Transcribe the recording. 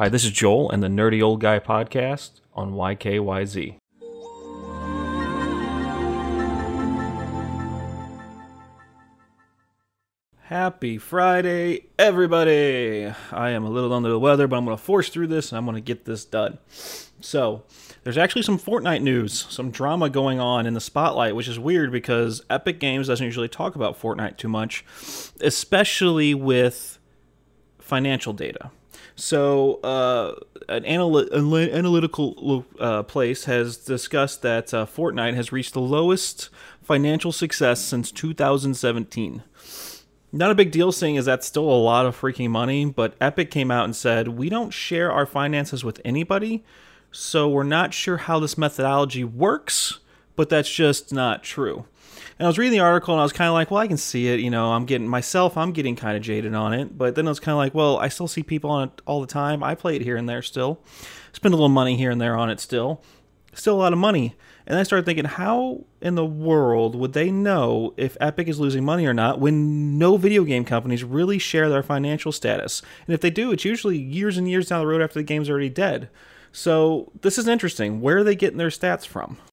Hi, this is Joel and the Nerdy Old Guy podcast on YKYZ. Happy Friday, everybody! I am a little under the weather, but I'm going to force through this and I'm going to get this done. So, there's actually some Fortnite news, some drama going on in the spotlight, which is weird because Epic Games doesn't usually talk about Fortnite too much, especially with financial data. So, uh, an anal- analytical uh, place has discussed that uh, Fortnite has reached the lowest financial success since 2017. Not a big deal, seeing as that's still a lot of freaking money, but Epic came out and said, We don't share our finances with anybody, so we're not sure how this methodology works, but that's just not true. And I was reading the article and I was kind of like, well, I can see it. You know, I'm getting myself, I'm getting kind of jaded on it. But then I was kind of like, well, I still see people on it all the time. I play it here and there still, spend a little money here and there on it still. Still a lot of money. And I started thinking, how in the world would they know if Epic is losing money or not when no video game companies really share their financial status? And if they do, it's usually years and years down the road after the game's already dead. So this is interesting. Where are they getting their stats from?